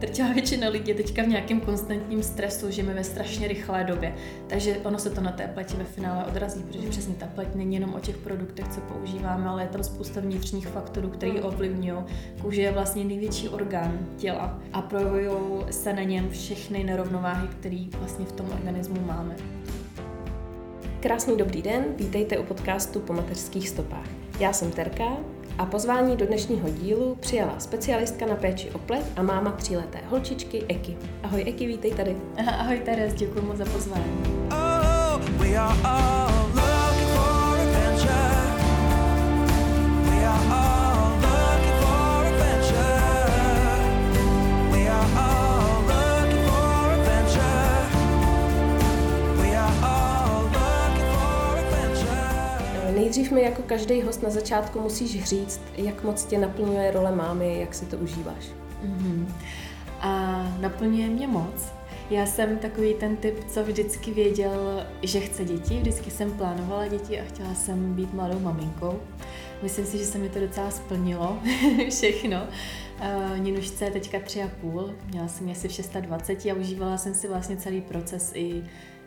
Drtivá většina lidí je teďka v nějakém konstantním stresu, žijeme ve strašně rychlé době, takže ono se to na té pleti ve finále odrazí, protože přesně ta pleť není jenom o těch produktech, co používáme, ale je tam spousta vnitřních faktorů, které ovlivňují. Kůže je vlastně největší orgán těla a projevují se na něm všechny nerovnováhy, které vlastně v tom organismu máme. Krásný dobrý den, vítejte u podcastu po mateřských stopách. Já jsem Terka a pozvání do dnešního dílu přijala specialistka na péči o pleť a máma tříleté holčičky Eky. Ahoj Eky, vítej tady. Ahoj Teres, děkuji moc za pozvání. Oh, we are all Nejdřív mi jako každý host na začátku musíš říct, jak moc tě naplňuje role mámy, jak si to užíváš. Mm-hmm. A naplňuje mě moc. Já jsem takový ten typ, co vždycky věděl, že chce děti. Vždycky jsem plánovala děti a chtěla jsem být mladou maminkou. Myslím si, že se mi to docela splnilo, všechno. Uh, Ninušce je teďka tři a půl, měla jsem asi v 26 a užívala jsem si vlastně celý proces i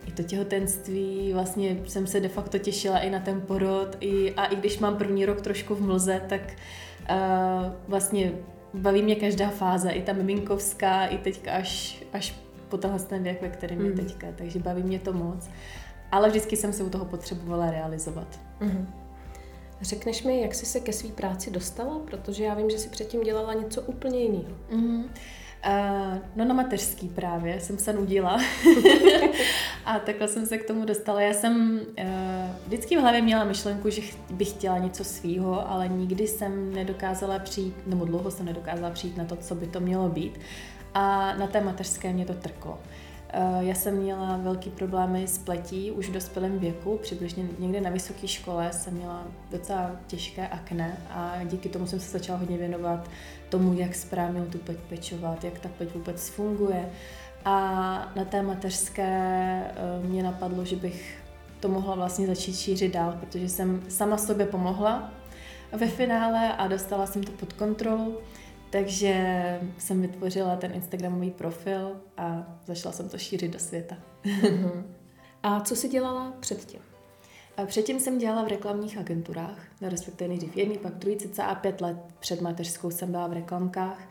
i to těhotenství, vlastně jsem se de facto těšila i na ten porod i, a i když mám první rok trošku v mlze, tak uh, vlastně baví mě každá fáze, i ta miminkovská, i teďka až, až po tenhle ten věk, ve kterém mm. je hmm. teďka, takže baví mě to moc. Ale vždycky jsem se u toho potřebovala realizovat. Mm. Řekneš mi, jak jsi se ke své práci dostala? Protože já vím, že jsi předtím dělala něco úplně jiného. Mm. Uh, no na mateřský právě jsem se nudila a takhle jsem se k tomu dostala. Já jsem uh, vždycky v hlavě měla myšlenku, že bych chtěla něco svýho, ale nikdy jsem nedokázala přijít, nebo dlouho jsem nedokázala přijít na to, co by to mělo být. A na té mateřské mě to trklo. Já jsem měla velký problémy s pletí už v dospělém věku, přibližně někde na vysoké škole jsem měla docela těžké akné a díky tomu jsem se začala hodně věnovat tomu, jak správně tu pleť pečovat, jak ta pleť vůbec funguje. A na té mateřské eh, mě napadlo, že bych to mohla vlastně začít šířit dál, protože jsem sama sobě pomohla ve finále a dostala jsem to pod kontrolu. Takže jsem vytvořila ten Instagramový profil a začala jsem to šířit do světa. A co jsi dělala předtím? A předtím jsem dělala v reklamních agenturách, no respektive nejdřív jedný, pak druhý, cca pět let před mateřskou jsem byla v reklamkách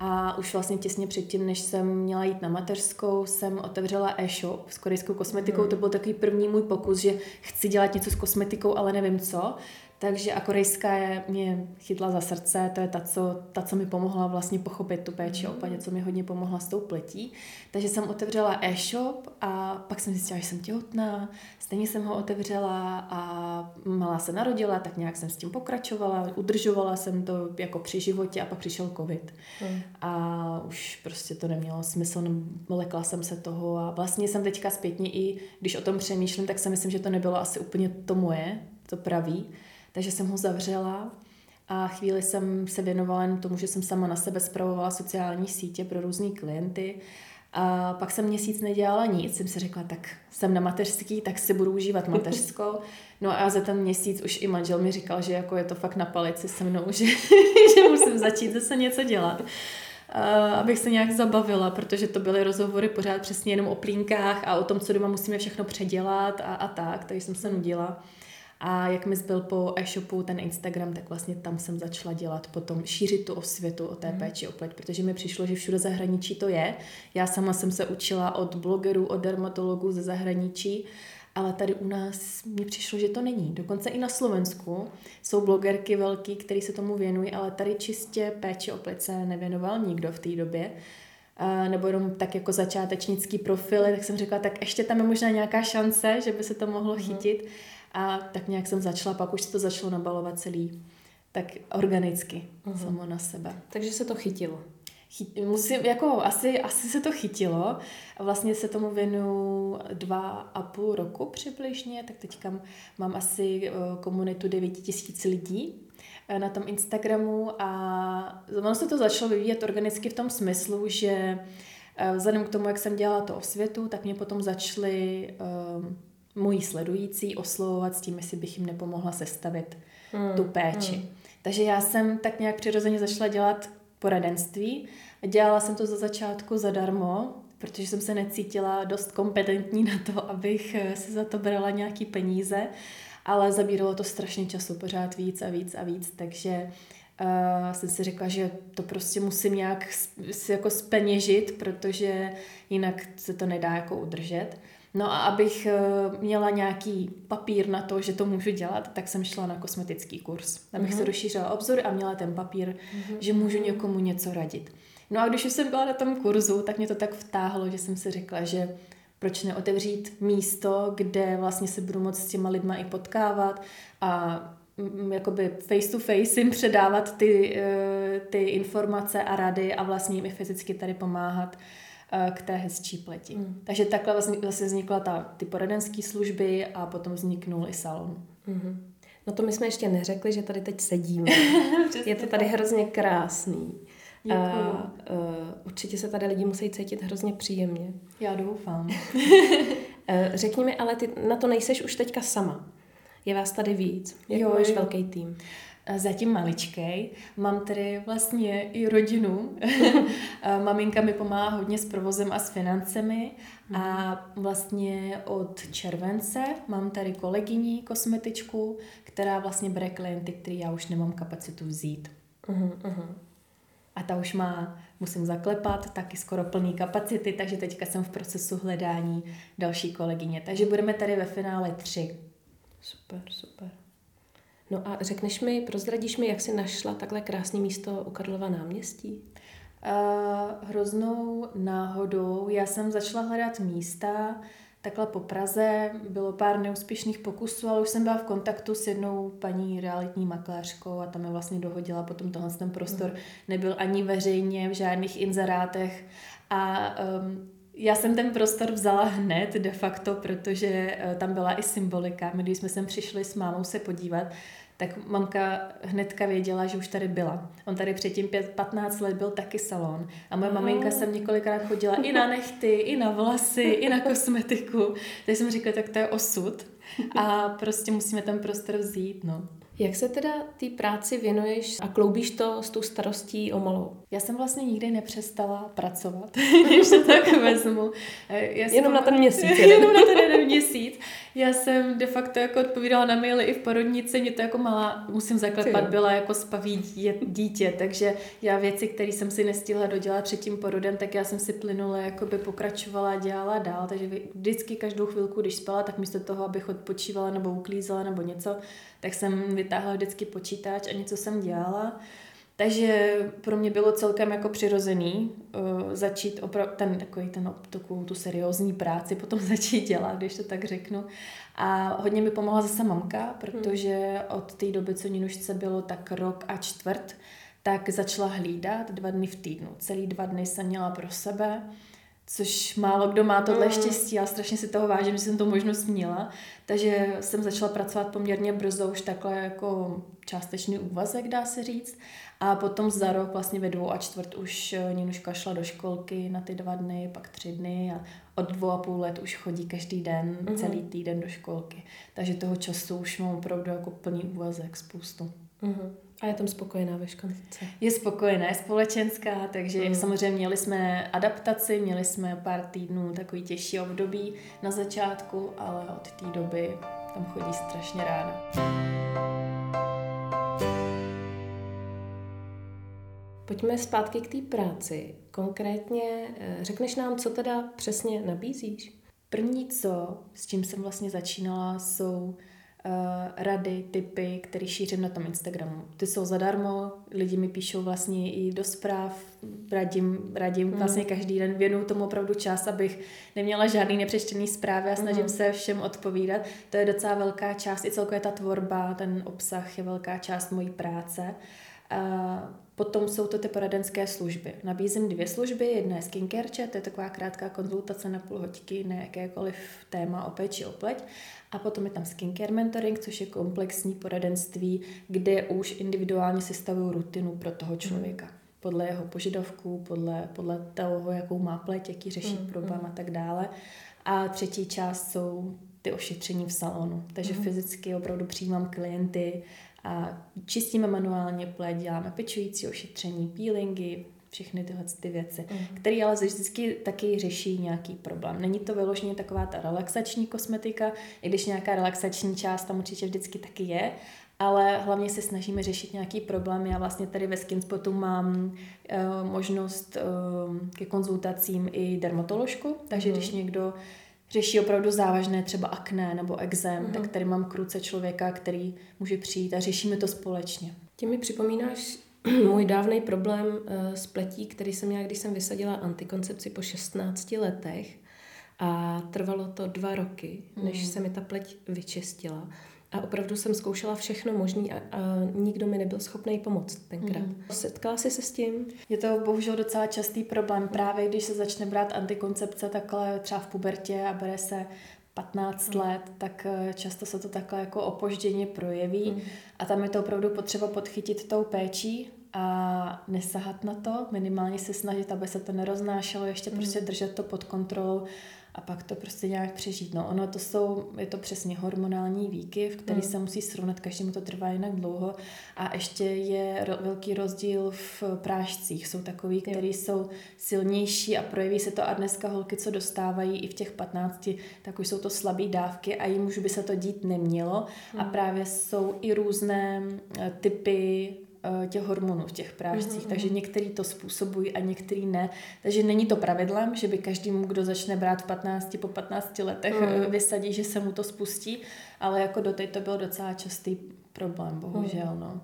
a už vlastně těsně předtím, než jsem měla jít na mateřskou, jsem otevřela e-shop s korejskou kosmetikou. Hmm. To byl takový první můj pokus, že chci dělat něco s kosmetikou, ale nevím co. Takže a korejská je, mě chytla za srdce, to je ta co, ta, co mi pomohla vlastně pochopit tu péči mm. o co mi hodně pomohla s tou pletí. Takže jsem otevřela e-shop a pak jsem zjistila, že jsem těhotná, stejně jsem ho otevřela a malá se narodila, tak nějak jsem s tím pokračovala, udržovala jsem to jako při životě a pak přišel covid. Mm. A už prostě to nemělo smysl, lekla jsem se toho a vlastně jsem teďka zpětně i, když o tom přemýšlím, tak si myslím, že to nebylo asi úplně to moje, to pravý takže jsem ho zavřela a chvíli jsem se věnovala jen tomu, že jsem sama na sebe zpravovala sociální sítě pro různý klienty. A pak jsem měsíc nedělala nic, jsem si řekla, tak jsem na mateřský, tak si budu užívat mateřskou. No a za ten měsíc už i manžel mi říkal, že jako je to fakt na palici se mnou, že, že musím začít zase něco dělat. Uh, abych se nějak zabavila, protože to byly rozhovory pořád přesně jenom o plínkách a o tom, co doma musíme všechno předělat a, a tak, takže jsem se nudila. A jak mi zbyl po e-shopu ten Instagram, tak vlastně tam jsem začala dělat potom, šířit tu osvětu o té mm. péči o pleť, protože mi přišlo, že všude zahraničí to je. Já sama jsem se učila od blogerů, od dermatologů ze zahraničí, ale tady u nás mi přišlo, že to není. Dokonce i na Slovensku jsou blogerky velký, které se tomu věnují, ale tady čistě péči o pleť se nevěnoval nikdo v té době nebo jenom tak jako začátečnický profily, tak jsem řekla, tak ještě tam je možná nějaká šance, že by se to mohlo mm. A tak nějak jsem začala, pak už se to začalo nabalovat celý tak organicky, uh-huh. samo na sebe. Takže se to chytilo. Chy, musím, jako asi, asi se to chytilo. Vlastně se tomu věnu dva a půl roku přibližně, tak teďka mám asi eh, komunitu 9 tisíc lidí eh, na tom Instagramu a ono se to začalo vyvíjet organicky v tom smyslu, že eh, vzhledem k tomu, jak jsem dělala to osvětu, tak mě potom začaly um, moji sledující oslovovat s tím, jestli bych jim nepomohla sestavit mm, tu péči. Mm. Takže já jsem tak nějak přirozeně začala dělat poradenství. Dělala jsem to za začátku zadarmo, protože jsem se necítila dost kompetentní na to, abych eh, si za to brala nějaký peníze, ale zabíralo to strašně času, pořád víc a víc a víc, takže uh, jsem si řekla, že to prostě musím nějak si jako speněžit, protože jinak se to nedá jako udržet. No a abych eh, měla nějaký papír na to, že to můžu dělat, tak jsem šla na kosmetický kurz. Abych mm-hmm. se rozšířila obzor a měla ten papír, mm-hmm. že můžu někomu něco radit. No a když už jsem byla na tom kurzu, tak mě to tak vtáhlo, že jsem si řekla, že proč neotevřít místo, kde vlastně se budu moct s těma lidma i potkávat a mm, jakoby face to face jim předávat ty, eh, ty informace a rady a vlastně jim i fyzicky tady pomáhat k té hezčí pleti. Mm. Takže takhle vlastně zase vznikla ta, ty poradenské služby a potom vzniknul i salon. Mm-hmm. No to my jsme ještě neřekli, že tady teď sedíme. Je to tady hrozně krásný. A, uh, určitě se tady lidi musí cítit hrozně příjemně. Já doufám. Eh, řekni mi, ale ty na to nejseš už teďka sama. Je vás tady víc. Jak jo, máš jo. velký tým? Zatím maličkej. Mám tedy vlastně i rodinu. Maminka mi pomáhá hodně s provozem a s financemi a vlastně od července mám tady kolegyni kosmetičku, která vlastně bere klienty, který já už nemám kapacitu vzít. Uh-huh, uh-huh. A ta už má, musím zaklepat, taky skoro plný kapacity, takže teďka jsem v procesu hledání další kolegyně. Takže budeme tady ve finále tři. Super, super. No a řekneš mi, prozradíš mi, jak jsi našla takhle krásné místo u Karlova náměstí? Uh, hroznou náhodou. Já jsem začala hledat místa takhle po Praze. Bylo pár neúspěšných pokusů, ale už jsem byla v kontaktu s jednou paní realitní makléřkou a tam mi vlastně dohodila potom tenhle ten prostor. Mm. Nebyl ani veřejně v žádných inzerátech a um, já jsem ten prostor vzala hned de facto, protože uh, tam byla i symbolika. My, když jsme sem přišli s mámou se podívat, tak mamka hnedka věděla, že už tady byla. On tady předtím 15 let byl taky salon a moje maminka sem několikrát chodila i na nechty, i na vlasy, i na kosmetiku. Takže jsem říkala, tak to je osud a prostě musíme ten prostor vzít, no. Jak se teda té práci věnuješ a kloubíš to s tou starostí o malou? Já jsem vlastně nikdy nepřestala pracovat, když to tak vezmu. Eh, já jenom na ten měsíc. jenom na ten jeden měsíc. Já jsem de facto jako odpovídala na maily i v porodnici, mě to jako malá, musím zaklepat, byla jako spaví dítě, takže já věci, které jsem si nestihla dodělat před tím porodem, tak já jsem si plynule jakoby pokračovala, dělala dál, takže vždycky každou chvilku, když spala, tak místo toho, abych odpočívala nebo uklízela nebo něco, tak jsem vytáhla vždycky počítač a něco jsem dělala. Takže pro mě bylo celkem jako přirozený uh, začít opravdu ten, takový ten, takovou tu seriózní práci potom začít dělat, když to tak řeknu. A hodně mi pomohla zase mamka, protože od té doby, co Ninušce bylo tak rok a čtvrt, tak začala hlídat dva dny v týdnu. Celý dva dny jsem měla pro sebe což málo kdo má tohle mm. štěstí a strašně si toho vážím, že jsem to možnost měla. Takže jsem začala pracovat poměrně brzo, už takhle jako částečný úvazek, dá se říct. A potom za rok vlastně ve dvou a čtvrt už eh, Ninuška šla do školky na ty dva dny, pak tři dny a od dvou a půl let už chodí každý den, mm-hmm. celý týden do školky. Takže toho času už mám opravdu jako plný úvazek, spoustu. Mm-hmm. A je tam spokojená ve školce? Je spokojená, je společenská, takže mm. samozřejmě měli jsme adaptaci, měli jsme pár týdnů takový těžší období na začátku, ale od té doby tam chodí strašně ráda. Pojďme zpátky k té práci. Konkrétně eh, řekneš nám, co teda přesně nabízíš? První co, s čím jsem vlastně začínala, jsou uh, rady, typy, které šířím na tom Instagramu. Ty jsou zadarmo, lidi mi píšou vlastně i do zpráv, radím, radím mm. vlastně každý den, věnuju tomu opravdu čas, abych neměla žádný nepřečtený zprávy a snažím mm. se všem odpovídat. To je docela velká část, i celkově ta tvorba, ten obsah je velká část mojí práce. A Potom jsou to ty poradenské služby. Nabízím dvě služby, jedna je skincare chat, to je taková krátká konzultace na půl hoďky na jakékoliv téma o péči o pleť. A potom je tam skincare mentoring, což je komplexní poradenství, kde už individuálně sestavují rutinu pro toho člověka. Podle jeho požadavků, podle, podle toho, jakou má pleť, jaký řeší mm, problém a tak dále. A třetí část jsou ty ošetření v salonu. Takže mm. fyzicky opravdu přijímám klienty, a čistíme manuálně pleť, děláme pečující ošetření, peelingy, všechny tyhle ty věci, mm. které ale vždycky taky řeší nějaký problém. Není to vyloženě taková ta relaxační kosmetika, i když nějaká relaxační část tam určitě vždycky taky je, ale hlavně se snažíme řešit nějaký problém. Já vlastně tady ve Skinspotu mám uh, možnost uh, ke konzultacím i dermatoložku, takže mm. když někdo řeší opravdu závažné třeba akné nebo exém, mm. tak tady mám kruce člověka, který může přijít a řešíme to společně. Ty mi připomínáš můj dávný problém uh, s pletí, který jsem měla, když jsem vysadila antikoncepci po 16 letech a trvalo to dva roky, než mm. se mi ta pleť vyčistila. A opravdu jsem zkoušela všechno možné a, a nikdo mi nebyl schopný pomoct tenkrát. Mm. Setkala jsi se s tím? Je to bohužel docela častý problém. Právě když se začne brát antikoncepce takhle třeba v pubertě a bere se 15 mm. let, tak eh, často se to takhle jako opožděně projeví mm. a tam je to opravdu potřeba podchytit tou péčí a nesahat na to, minimálně se snažit, aby se to neroznášelo, ještě mm. prostě držet to pod kontrolou a pak to prostě nějak přežít. No ono to jsou, je to přesně hormonální výkyv, který mm. se musí srovnat, každému to trvá jinak dlouho a ještě je ro, velký rozdíl v prášcích. Jsou takový, které jsou silnější a projeví se to a dneska holky, co dostávají i v těch 15, tak už jsou to slabé dávky a jim už by se to dít nemělo mm. a právě jsou i různé eh, typy těch hormonů v těch prášcích, mm-hmm. takže mhm. některý to způsobují a některý ne. Takže není to pravidlem, že by každému, kdo začne brát v 15, po 15 letech mm. vysadí, že se mu to spustí, ale jako doteď to byl docela častý problém, bohužel. Mm. No.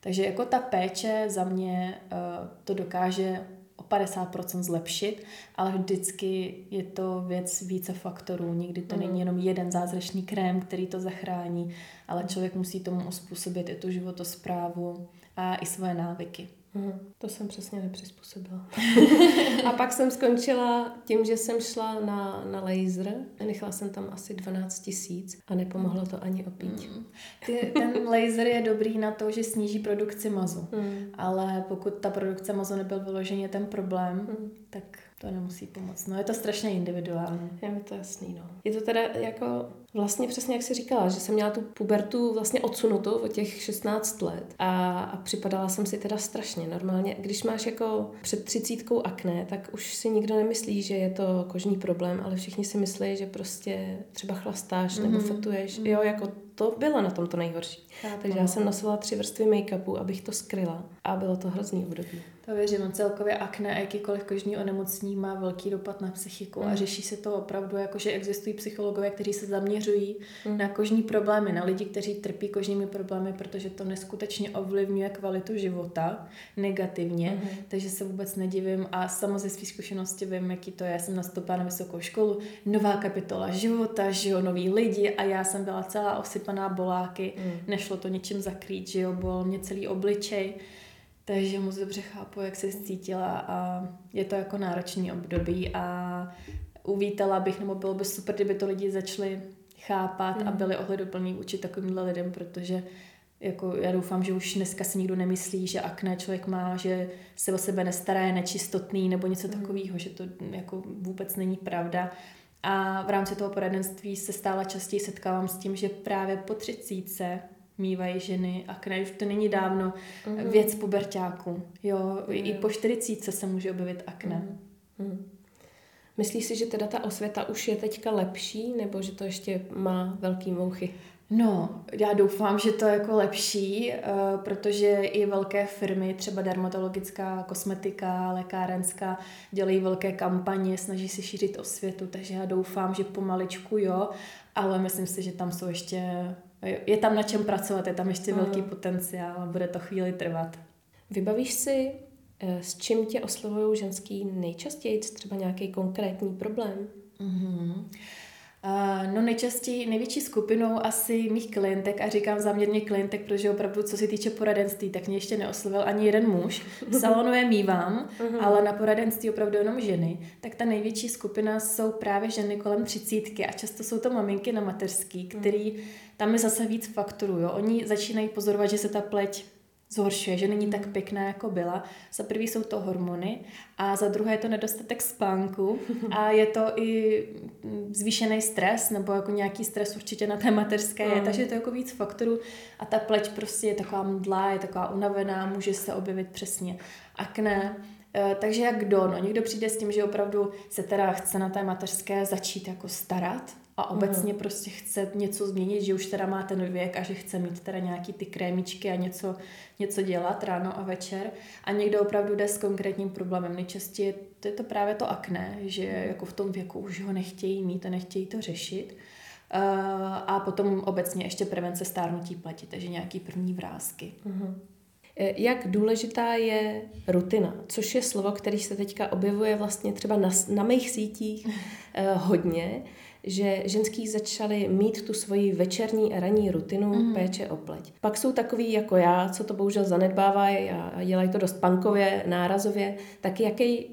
Takže jako ta péče za mě uh, to dokáže o 50% zlepšit, ale vždycky je to věc více faktorů. Nikdy to mm. není jenom jeden zázračný krém, který to zachrání, ale člověk musí tomu uspůsobit i tu životosprávu, a i svoje návyky. Hmm, to jsem přesně nepřizpůsobila. a pak jsem skončila tím, že jsem šla na, na laser. Nechala jsem tam asi 12 tisíc a nepomohlo to ani opít. Hmm. Ty, ten laser je dobrý na to, že sníží produkci mazu. Hmm. Ale pokud ta produkce mazu nebyl vyloženě ten problém, tak to nemusí pomoct. No je to strašně individuální. Je mi to jasný, no. Je to teda jako vlastně přesně jak jsi říkala, že jsem měla tu pubertu vlastně odsunutou od těch 16 let a, a připadala jsem si teda strašně. Normálně, když máš jako před třicítkou akné, tak už si nikdo nemyslí, že je to kožní problém, ale všichni si myslí, že prostě třeba chlastáš mm-hmm. nebo mhm. fotuješ. Mm-hmm. Jo, jako to bylo na tom to nejhorší. Chápu. Takže já jsem nosila tři vrstvy make-upu, abych to skryla a bylo to hrozný období. To věřím, celkově akné a jakýkoliv kožní onemocnění má velký dopad na psychiku mm. a řeší se to opravdu, jako že existují psychologové, kteří se zaměřují mm. na kožní problémy, na lidi, kteří trpí kožními problémy, protože to neskutečně ovlivňuje kvalitu života negativně, mm. takže se vůbec nedivím a sama ze svých zkušenosti vím, jaký to je. Já jsem nastoupila na vysokou školu, nová kapitola života, že jo, noví lidi a já jsem byla celá osypaná boláky, mm. nešlo to ničím zakrýt, že jo, byl mě celý obličej takže moc dobře chápu, jak se cítila a je to jako náročný období a uvítala bych, nebo bylo by super, kdyby to lidi začali chápat mm. a byli ohleduplní vůči takovýmhle lidem, protože jako já doufám, že už dneska si nikdo nemyslí, že akné člověk má, že se o sebe nestará, je nečistotný nebo něco mm. takového, že to jako vůbec není pravda. A v rámci toho poradenství se stále častěji setkávám s tím, že právě po třicíce mývají ženy akné, už to není dávno mm-hmm. věc pubertáků. Jo, mm-hmm. i po 40 se může objevit akné. Mm-hmm. Myslíš si, že teda ta osvěta už je teďka lepší, nebo že to ještě má velký mouchy? No, já doufám, že to je jako lepší, uh, protože i velké firmy, třeba dermatologická, kosmetika, lékárenská, dělají velké kampaně, snaží se šířit osvětu, takže já doufám, že pomaličku jo, ale myslím si, že tam jsou ještě je tam na čem pracovat, je tam ještě mm. velký potenciál a bude to chvíli trvat. Vybavíš si, eh, s čím tě oslovují ženský nejčastěji, třeba nějaký konkrétní problém? Mm-hmm. Uh, no nejčastěji, největší skupinou asi mých klientek, a říkám záměrně klientek, protože opravdu, co se týče poradenství, tak mě ještě neoslovil ani jeden muž. V salonu je mývám, mhm. ale na poradenství opravdu jenom ženy. Tak ta největší skupina jsou právě ženy kolem třicítky a často jsou to maminky na mateřský, který tam je zase víc faktorů. Jo. Oni začínají pozorovat, že se ta pleť zhoršuje, že není tak pěkná, jako byla. Za prvý jsou to hormony a za druhé je to nedostatek spánku a je to i zvýšený stres, nebo jako nějaký stres určitě na té mateřské je, mm. takže je to jako víc faktorů a ta pleť prostě je taková mdlá, je taková unavená, může se objevit přesně akné, eh, takže jak kdo, no někdo přijde s tím, že opravdu se teda chce na té mateřské začít jako starat, a obecně mm. prostě chce něco změnit, že už teda má ten věk a že chce mít teda nějaký ty krémičky a něco, něco dělat ráno a večer. A někdo opravdu jde s konkrétním problémem. Nejčastěji to je to právě to akné, že jako v tom věku už ho nechtějí mít a nechtějí to řešit. Uh, a potom obecně ještě prevence stárnutí pleti, takže nějaký první vrázky. Mm. Jak důležitá je rutina, což je slovo, který se teďka objevuje vlastně třeba na, na mých sítích eh, hodně že ženský začaly mít tu svoji večerní a ranní rutinu mm. péče o pleť. Pak jsou takový jako já, co to bohužel zanedbávají a dělají to dost pankově, nárazově, tak jaký,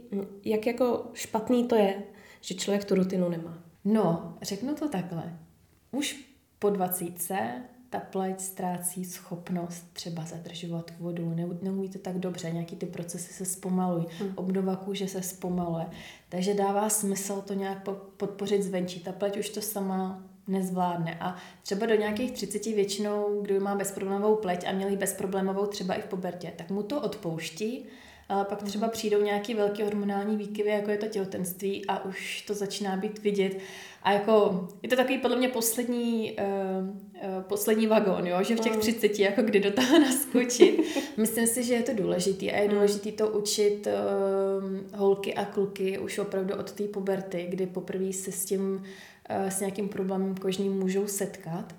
jak jako špatný to je, že člověk tu rutinu nemá? No, řeknu to takhle. Už po dvacítce ta pleť ztrácí schopnost třeba zadržovat vodu, ne, neumí to tak dobře, nějaký ty procesy se zpomalují, hmm. obnova kůže se zpomaluje, takže dává smysl to nějak podpořit zvenčí. Ta pleť už to sama nezvládne a třeba do nějakých 30 většinou, kdo má bezproblémovou pleť a měli bezproblémovou třeba i v pubertě, tak mu to odpouští, ale pak třeba přijdou nějaký velký hormonální výkyvy, jako je to těhotenství a už to začíná být vidět. A jako, je to takový podle mě poslední, uh, uh, poslední vagón, jo? že v těch 30 mhm. jako kdy do toho naskočit. Myslím si, že je to důležitý a je mhm. důležitý to učit uh, holky a kluky už opravdu od té puberty, kdy poprvé se s tím, uh, s nějakým problémem kožním můžou setkat.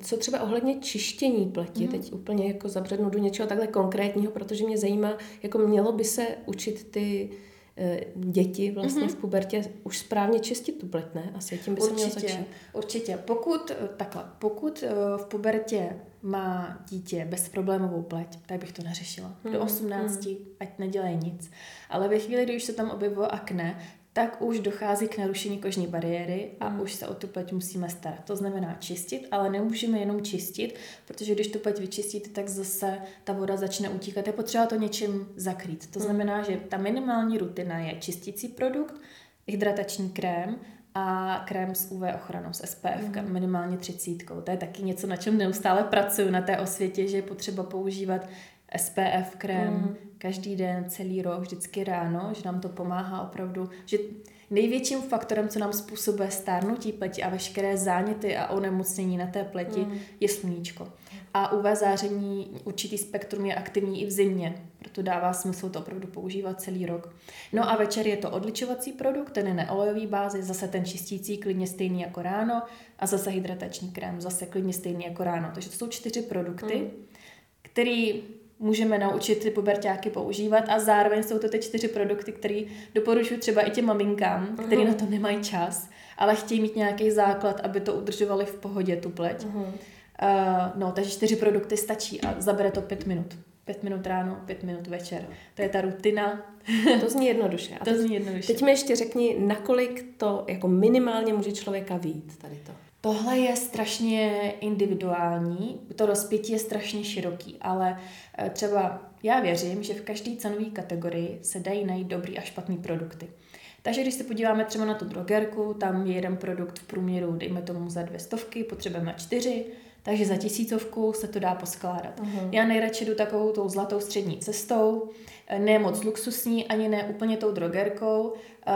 Co třeba ohledně čištění pleti, mm. teď úplně jako zabřednu do něčeho takhle konkrétního, protože mě zajímá, jako mělo by se učit ty e, děti vlastně mm-hmm. v pubertě už správně čistit tu pleť, ne? Asi tím by určitě, se mělo začít. Určitě. Pokud, eh, takhle, pokud eh, v pubertě má dítě bezproblémovou pleť, tak bych to neřešila. Mm. Do 18, mm. ať nedělají nic. Ale ve chvíli, kdy už se tam objevuje akné, tak už dochází k narušení kožní bariéry a mm. už se o tu pleť musíme starat. To znamená čistit, ale nemůžeme jenom čistit, protože když tu pleť vyčistíte, tak zase ta voda začne utíkat. Je potřeba to něčím zakrýt. To mm. znamená, že ta minimální rutina je čistící produkt, hydratační krém a krém s UV ochranou, s SPF, mm. minimálně třicítkou. To je taky něco, na čem neustále pracuju na té osvětě, že je potřeba používat SPF krém mm. Každý den, celý rok, vždycky ráno, že nám to pomáhá opravdu, že největším faktorem, co nám způsobuje stárnutí pleti a veškeré záněty a onemocnění na té pleti, mm. je sluníčko. A UV záření, určitý spektrum je aktivní i v zimě, proto dává smysl to opravdu používat celý rok. No a večer je to odličovací produkt, ten je neolejový bázi, zase ten čistící klidně stejný jako ráno a zase hydratační krém, zase klidně stejný jako ráno. Takže to jsou čtyři produkty, mm. který můžeme naučit ty pubertáky používat a zároveň jsou to ty čtyři produkty, které doporučuji třeba i těm maminkám, uh-huh. který na to nemají čas, ale chtějí mít nějaký základ, aby to udržovali v pohodě, tu pleť. Uh-huh. Uh, no, takže čtyři produkty stačí a zabere to pět minut. Pět minut ráno, pět minut večer. To je ta rutina. To zní jednoduše. A to zní jednoduše. Teď mi ještě řekni, nakolik to jako minimálně může člověka vít tady to. Tohle je strašně individuální, to rozpětí je strašně široký, ale eh, třeba já věřím, že v každé cenové kategorii se dají najít dobrý a špatný produkty. Takže když se podíváme třeba na tu drogerku, tam je jeden produkt v průměru, dejme tomu za dvě stovky, potřebujeme čtyři, takže za tisícovku se to dá poskládat. Uh-huh. Já nejradši jdu takovou tou zlatou střední cestou, ne moc luxusní, ani ne úplně tou drogerkou, eh,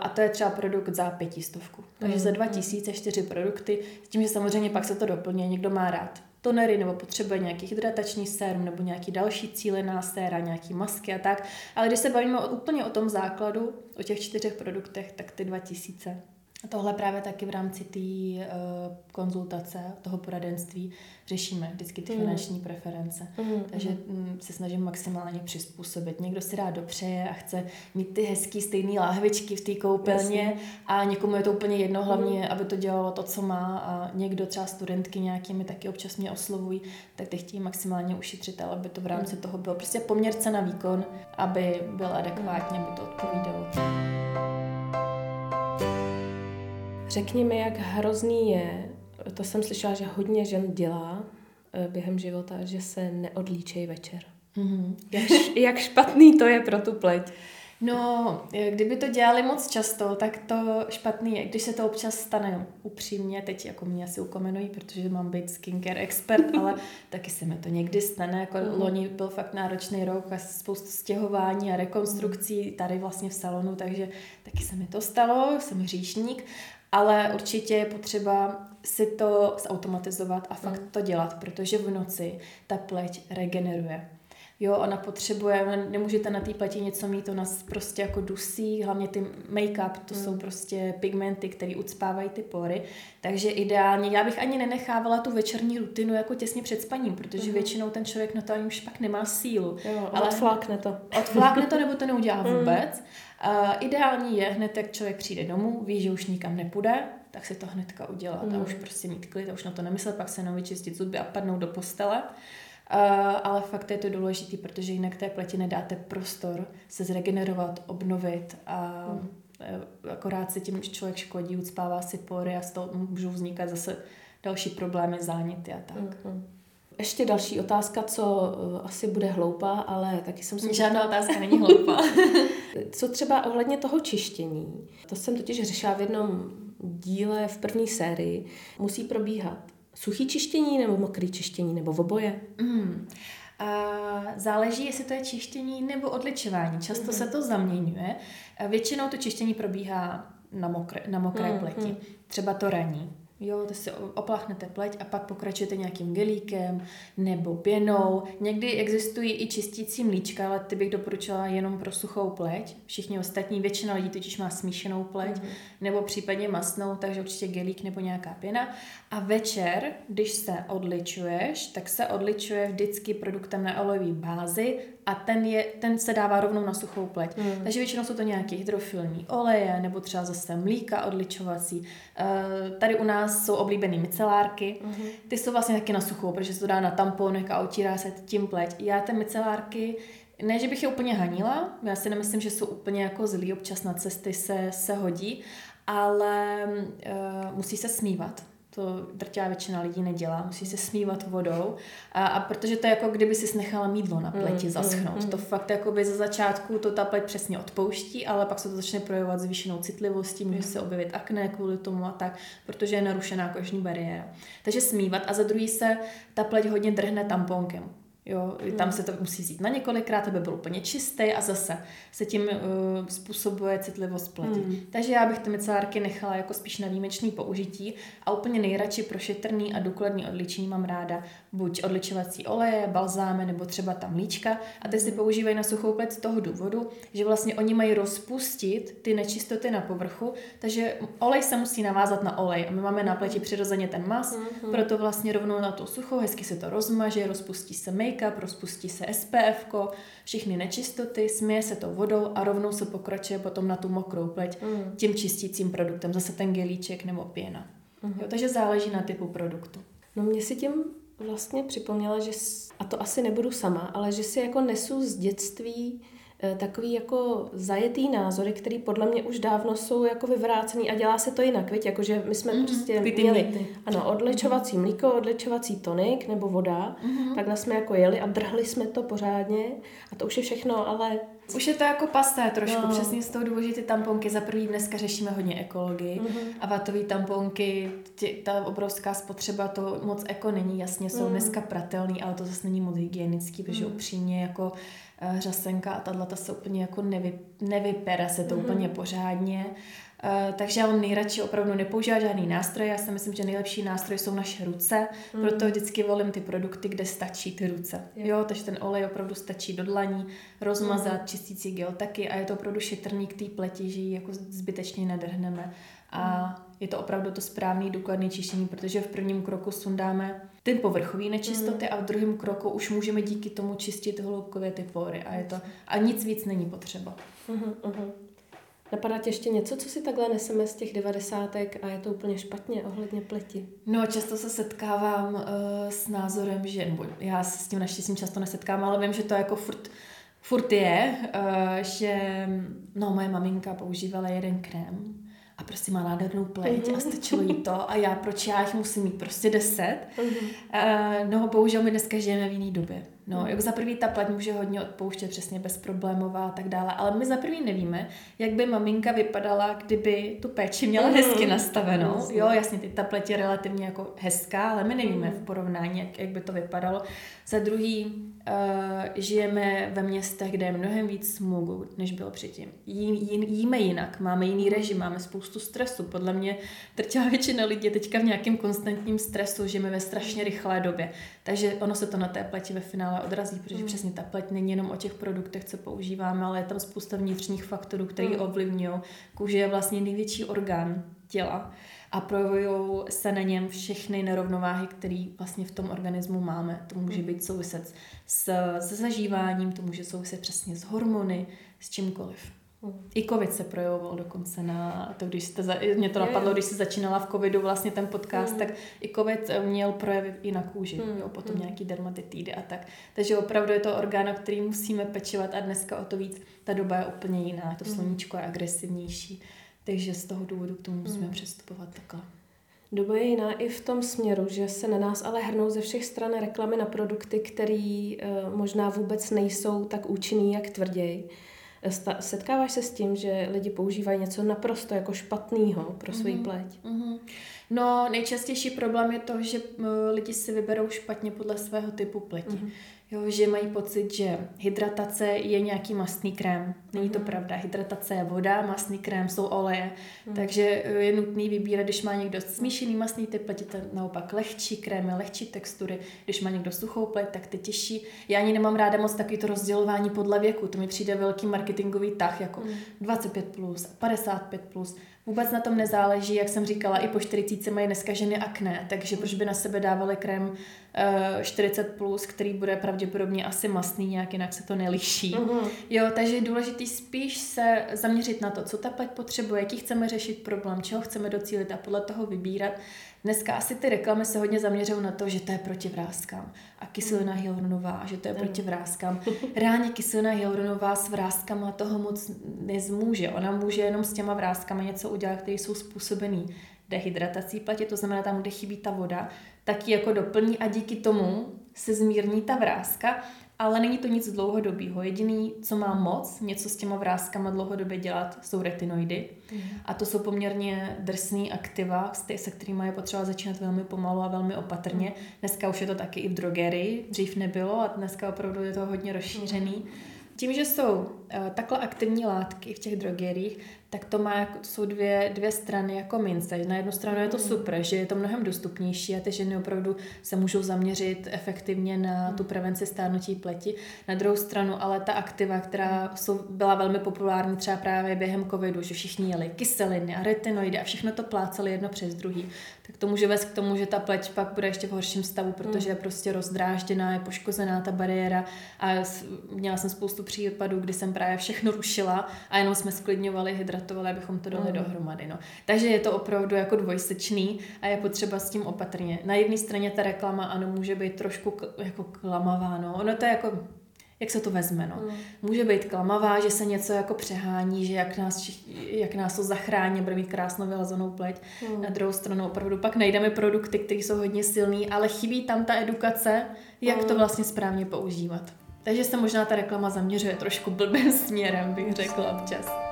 a to je třeba produkt za pětistovku. Takže za dva tisíce čtyři produkty, s tím, že samozřejmě pak se to doplně, někdo má rád tonery nebo potřebuje nějaký hydratační sérum nebo nějaký další cílená séra, nějaký masky a tak. Ale když se bavíme o, úplně o tom základu, o těch čtyřech produktech, tak ty 2000 Tohle právě taky v rámci té uh, konzultace, toho poradenství řešíme vždycky ty mm. finanční preference. Mm. Takže mm, se snažím maximálně přizpůsobit. Někdo si rád dopřeje a chce mít ty hezký stejný láhvičky v té koupelně Jasně. a někomu je to úplně jedno, hlavně, mm. aby to dělalo to, co má a někdo třeba studentky nějakými taky občas mě oslovují, tak ty chtějí maximálně ušetřit, ale aby to v rámci mm. toho bylo prostě poměr cena výkon, aby byl adekvátně, aby to odpovídalo. Řekni mi, jak hrozný je, to jsem slyšela, že hodně žen dělá eh, během života, že se neodlíčejí večer. Mm-hmm. Jak, jak špatný to je pro tu pleť? No, eh, kdyby to dělali moc často, tak to špatný je. Když se to občas stane upřímně, teď jako mě asi ukomenují, protože mám být skincare expert, ale taky se mi to někdy stane. Jako mm. loni byl fakt náročný rok a spoustu stěhování a rekonstrukcí tady vlastně v salonu, takže taky se mi to stalo, jsem hříšník ale určitě je potřeba si to zautomatizovat a fakt mm. to dělat, protože v noci ta pleť regeneruje. Jo, ona potřebuje, nemůžete na té pleti něco mít, ona prostě jako dusí, hlavně ty make-up, to mm. jsou prostě pigmenty, které ucpávají ty pory, takže ideálně, já bych ani nenechávala tu večerní rutinu jako těsně před spaním, protože mm. většinou ten člověk na to už pak nemá sílu. Jo, ale odflákne to. Odflákne to, nebo to neudělá mm. vůbec. Mm. Uh, ideální je hned, jak člověk přijde domů, ví, že už nikam nepůjde, tak si to hnedka udělat mm. a už prostě mít klid a už na to nemyslet, pak se jenom vyčistit zuby a padnout do postele. Uh, ale fakt je to důležitý, protože jinak té pleti nedáte prostor se zregenerovat, obnovit a mm. akorát se tím člověk škodí, ucpává si pory a z toho můžou vznikat zase další problémy, záněty a tak. Mm. Ještě další otázka, co uh, asi bude hloupá, ale taky jsem si... Žádná otázka není hloupá. co třeba ohledně toho čištění? To jsem totiž řešila v jednom díle v první sérii. Musí probíhat suchý čištění nebo mokrý čištění nebo oboje? Mm. A záleží, jestli to je čištění nebo odličování. Často mm. se to zaměňuje. Většinou to čištění probíhá na mokré, na mokré mm. pleti. Třeba to raní. Jo, to si opláchnete pleť a pak pokračujete nějakým gelíkem nebo pěnou. Někdy existují i čistící mlíčka, ale ty bych doporučila jenom pro suchou pleť. Všichni ostatní, většina lidí totiž má smíšenou pleť mm-hmm. nebo případně masnou, takže určitě gelík nebo nějaká pěna. A večer, když se odličuješ, tak se odličuje vždycky produktem na olejové bázi a ten, je, ten se dává rovnou na suchou pleť. Mm. Takže většinou jsou to nějaké hydrofilní oleje nebo třeba zase mlíka odličovací. Uh, tady u nás jsou oblíbené micelárky. Mm. Ty jsou vlastně taky na suchou, protože se to dá na tamponek a otírá se tím pleť. Já ty micelárky ne, že bych je úplně hanila, já si nemyslím, že jsou úplně jako zlý, občas na cesty se, se hodí, ale uh, musí se smívat to drtivá většina lidí nedělá, musí se smívat vodou a, a protože to je jako kdyby si nechala mídlo na pleti mm, zaschnout. Mm, mm. To fakt jako by ze začátku to ta pleť přesně odpouští, ale pak se to začne projevovat zvýšenou citlivostí, může se objevit akné kvůli tomu a tak, protože je narušená kožní bariéra. Takže smívat a za druhý se ta pleť hodně drhne tamponkem. Jo, hmm. tam se to musí vzít na několikrát, aby byl úplně čistý a zase se tím uh, způsobuje citlivost pleti. Hmm. Takže já bych ty micelárky nechala jako spíš na výjimečný použití a úplně nejradši pro šetrný a důkladný odličení mám ráda buď odličovací oleje, balzámy nebo třeba tam mlíčka a ty si hmm. používají na suchou pleť z toho důvodu, že vlastně oni mají rozpustit ty nečistoty na povrchu, takže olej se musí navázat na olej a my máme na pleti přirozeně ten mas, hmm. proto vlastně rovnou na tu suchou hezky se to rozmaže, rozpustí se make make-up, rozpustí se SPF, všechny nečistoty, smije se to vodou a rovnou se pokračuje potom na tu mokrou pleť mm. tím čistícím produktem, zase ten gelíček nebo pěna. Mm. Jo, takže záleží na typu produktu. No mě si tím vlastně připomněla, že, a to asi nebudu sama, ale že si jako nesu z dětství takový jako zajetý názory, který podle mě už dávno jsou jako vyvrácený a dělá se to jinak, viď? Jakože my jsme mm-hmm. prostě měli ano, odličovací mlíko, odličovací tonik nebo voda, mm-hmm. takhle jsme jako jeli a drhli jsme to pořádně a to už je všechno, ale už je to jako pasté trošku, no. přesně z toho důvodu, že ty tamponky za prvý dneska řešíme hodně ekologii mm-hmm. a vatové tamponky, tě, ta obrovská spotřeba, to moc eko není, jasně jsou mm. dneska pratelný, ale to zase není moc hygienický, protože mm. upřímně jako uh, řasenka a tato se úplně jako nevy, nevypere se to mm. úplně pořádně. Uh, takže já mám nejradši opravdu nepoužívat žádný nástroj. Já si myslím, že nejlepší nástroj jsou naše ruce, mm. proto vždycky volím ty produkty, kde stačí ty ruce. Jo. jo, takže ten olej opravdu stačí do dlaní, rozmazat, mm. čistící gel taky a je to opravdu šetrný k té pleti, že ji jako zbytečně nedrhneme. A je to opravdu to správné důkladné čištění, protože v prvním kroku sundáme ty povrchové nečistoty mm. a v druhém kroku už můžeme díky tomu čistit hloubkově ty pory a, je to, a nic víc není potřeba. Uh-huh. Napadá tě ještě něco, co si takhle neseme z těch devadesátek a je to úplně špatně ohledně pleti? No, často se setkávám uh, s názorem, že, nebo já se s tím naštěstí často nesetkám, ale vím, že to jako furt, furt je, uh, že no, moje maminka používala jeden krém a prostě má nádhernou pleť mm-hmm. a stačilo jí to a já, proč já jich musím mít prostě deset. Mm-hmm. Uh, no, bohužel my dneska žijeme v jiné době. No, mm. jako za prvý ta pleť může hodně odpouštět přesně bezproblémová a tak dále, ale my za prvý nevíme, jak by maminka vypadala, kdyby tu péči měla mm. hezky nastavenou. Mm. Jo, jasně, ty ta pleť je relativně jako hezká, ale my nevíme mm. v porovnání, jak, jak by to vypadalo. Za druhý, uh, žijeme ve městech, kde je mnohem víc smugu, než bylo předtím. Jí, jí, jíme jinak, máme jiný režim, máme spoustu stresu. Podle mě drtivá většina lidí je teďka v nějakém konstantním stresu, žijeme ve strašně rychlé době. Takže ono se to na té pleti ve finále odrazí, protože mm. přesně ta pleť není jenom o těch produktech, co používáme, ale je tam spousta vnitřních faktorů, které mm. ovlivňují. Kůže je vlastně největší orgán těla a projevují se na něm všechny nerovnováhy, které vlastně v tom organismu máme. To může mm. být souviset s, se zažíváním, to může souviset přesně s hormony, s čímkoliv. I covid se projevoval dokonce na to, když jste, za, mě to napadlo, když se začínala v covidu vlastně ten podcast, mm. tak i covid měl projevy i na kůži, mm. jo, potom mm. nějaký dermatitidy a tak. Takže opravdu je to orgán, o který musíme pečovat a dneska o to víc, ta doba je úplně jiná, to mm. sluníčko je agresivnější, takže z toho důvodu k tomu musíme mm. přestupovat takhle. Doba je jiná i v tom směru, že se na nás ale hrnou ze všech stran reklamy na produkty, které uh, možná vůbec nejsou tak účinný, jak tvrději. Setkáváš se s tím, že lidi používají něco naprosto jako špatného pro svou mm-hmm. pleť? Mm-hmm. No, nejčastější problém je to, že lidi si vyberou špatně podle svého typu pleti. Mm-hmm. Jo, že mají pocit, že hydratace je nějaký mastný krém. Není to mm. pravda. Hydratace je voda, mastný krém jsou oleje. Mm. Takže je nutný vybírat, když má někdo smíšený mastný typ pleti, to naopak lehčí krémy, lehčí textury. Když má někdo suchou pleť, tak ty těžší. Já ani nemám ráda moc takový to rozdělování podle věku. To mi přijde velký marketingový tah, jako mm. 25+, plus, 55+. Plus. Vůbec na tom nezáleží, jak jsem říkala, i po 40 mají dneska ženy akné, takže proč by na sebe dávali krém uh, eh, 40+, plus, který bude pravděpodobně asi mastný, nějak jinak se to neliší. Uh-huh. Jo, takže je důležité spíš se zaměřit na to, co ta pleť potřebuje, jaký chceme řešit problém, čeho chceme docílit a podle toho vybírat. Dneska asi ty reklamy se hodně zaměřují na to, že to je proti vrázkám a kyselina hyaluronová, že to je proti vrázkám. Reálně kyselina hyaluronová s vrázkama toho moc nezmůže. Ona může jenom s těma vrázkama něco udělat, které jsou způsobený dehydratací platě, to znamená tam, kde chybí ta voda, tak ji jako doplní a díky tomu se zmírní ta vrázka ale není to nic dlouhodobého. Jediný, co má moc něco s těma vrázkama dlouhodobě dělat, jsou retinoidy. Mm. A to jsou poměrně drsný aktiva, se kterými je potřeba začínat velmi pomalu a velmi opatrně. Mm. Dneska už je to taky i v drogerii, dřív nebylo a dneska opravdu je to hodně rozšířený. Mm. Tím, že jsou uh, takhle aktivní látky v těch drogeriích, tak to má, to jsou dvě, dvě strany jako mince. Na jednu stranu je to mm. super, že je to mnohem dostupnější a ty ženy opravdu se můžou zaměřit efektivně na mm. tu prevenci stárnutí pleti. Na druhou stranu ale ta aktiva, která jsou, byla velmi populární třeba právě během covidu, že všichni jeli kyseliny a retinoidy a všechno to pláceli jedno přes druhý, tak to může vést k tomu, že ta pleť pak bude ještě v horším stavu, protože je prostě rozdrážděná, je poškozená ta bariéra a měla jsem spoustu případů, kdy jsem právě všechno rušila a jenom jsme sklidňovali hydratovali, abychom to dali mm. dohromady. No. Takže je to opravdu jako dvojsečný a je potřeba s tím opatrně. Na jedné straně ta reklama ano, může být trošku k, jako klamavá, no. Ono to je jako jak se to vezme. No. Mm. Může být klamavá, že se něco jako přehání, že jak nás, jak nás to zachrání, bude mít krásnou vylazenou pleť. Mm. Na druhou stranu opravdu pak najdeme produkty, které jsou hodně silný, ale chybí tam ta edukace, jak mm. to vlastně správně používat. Takže se možná ta reklama zaměřuje trošku blbým směrem, bych řekla občas.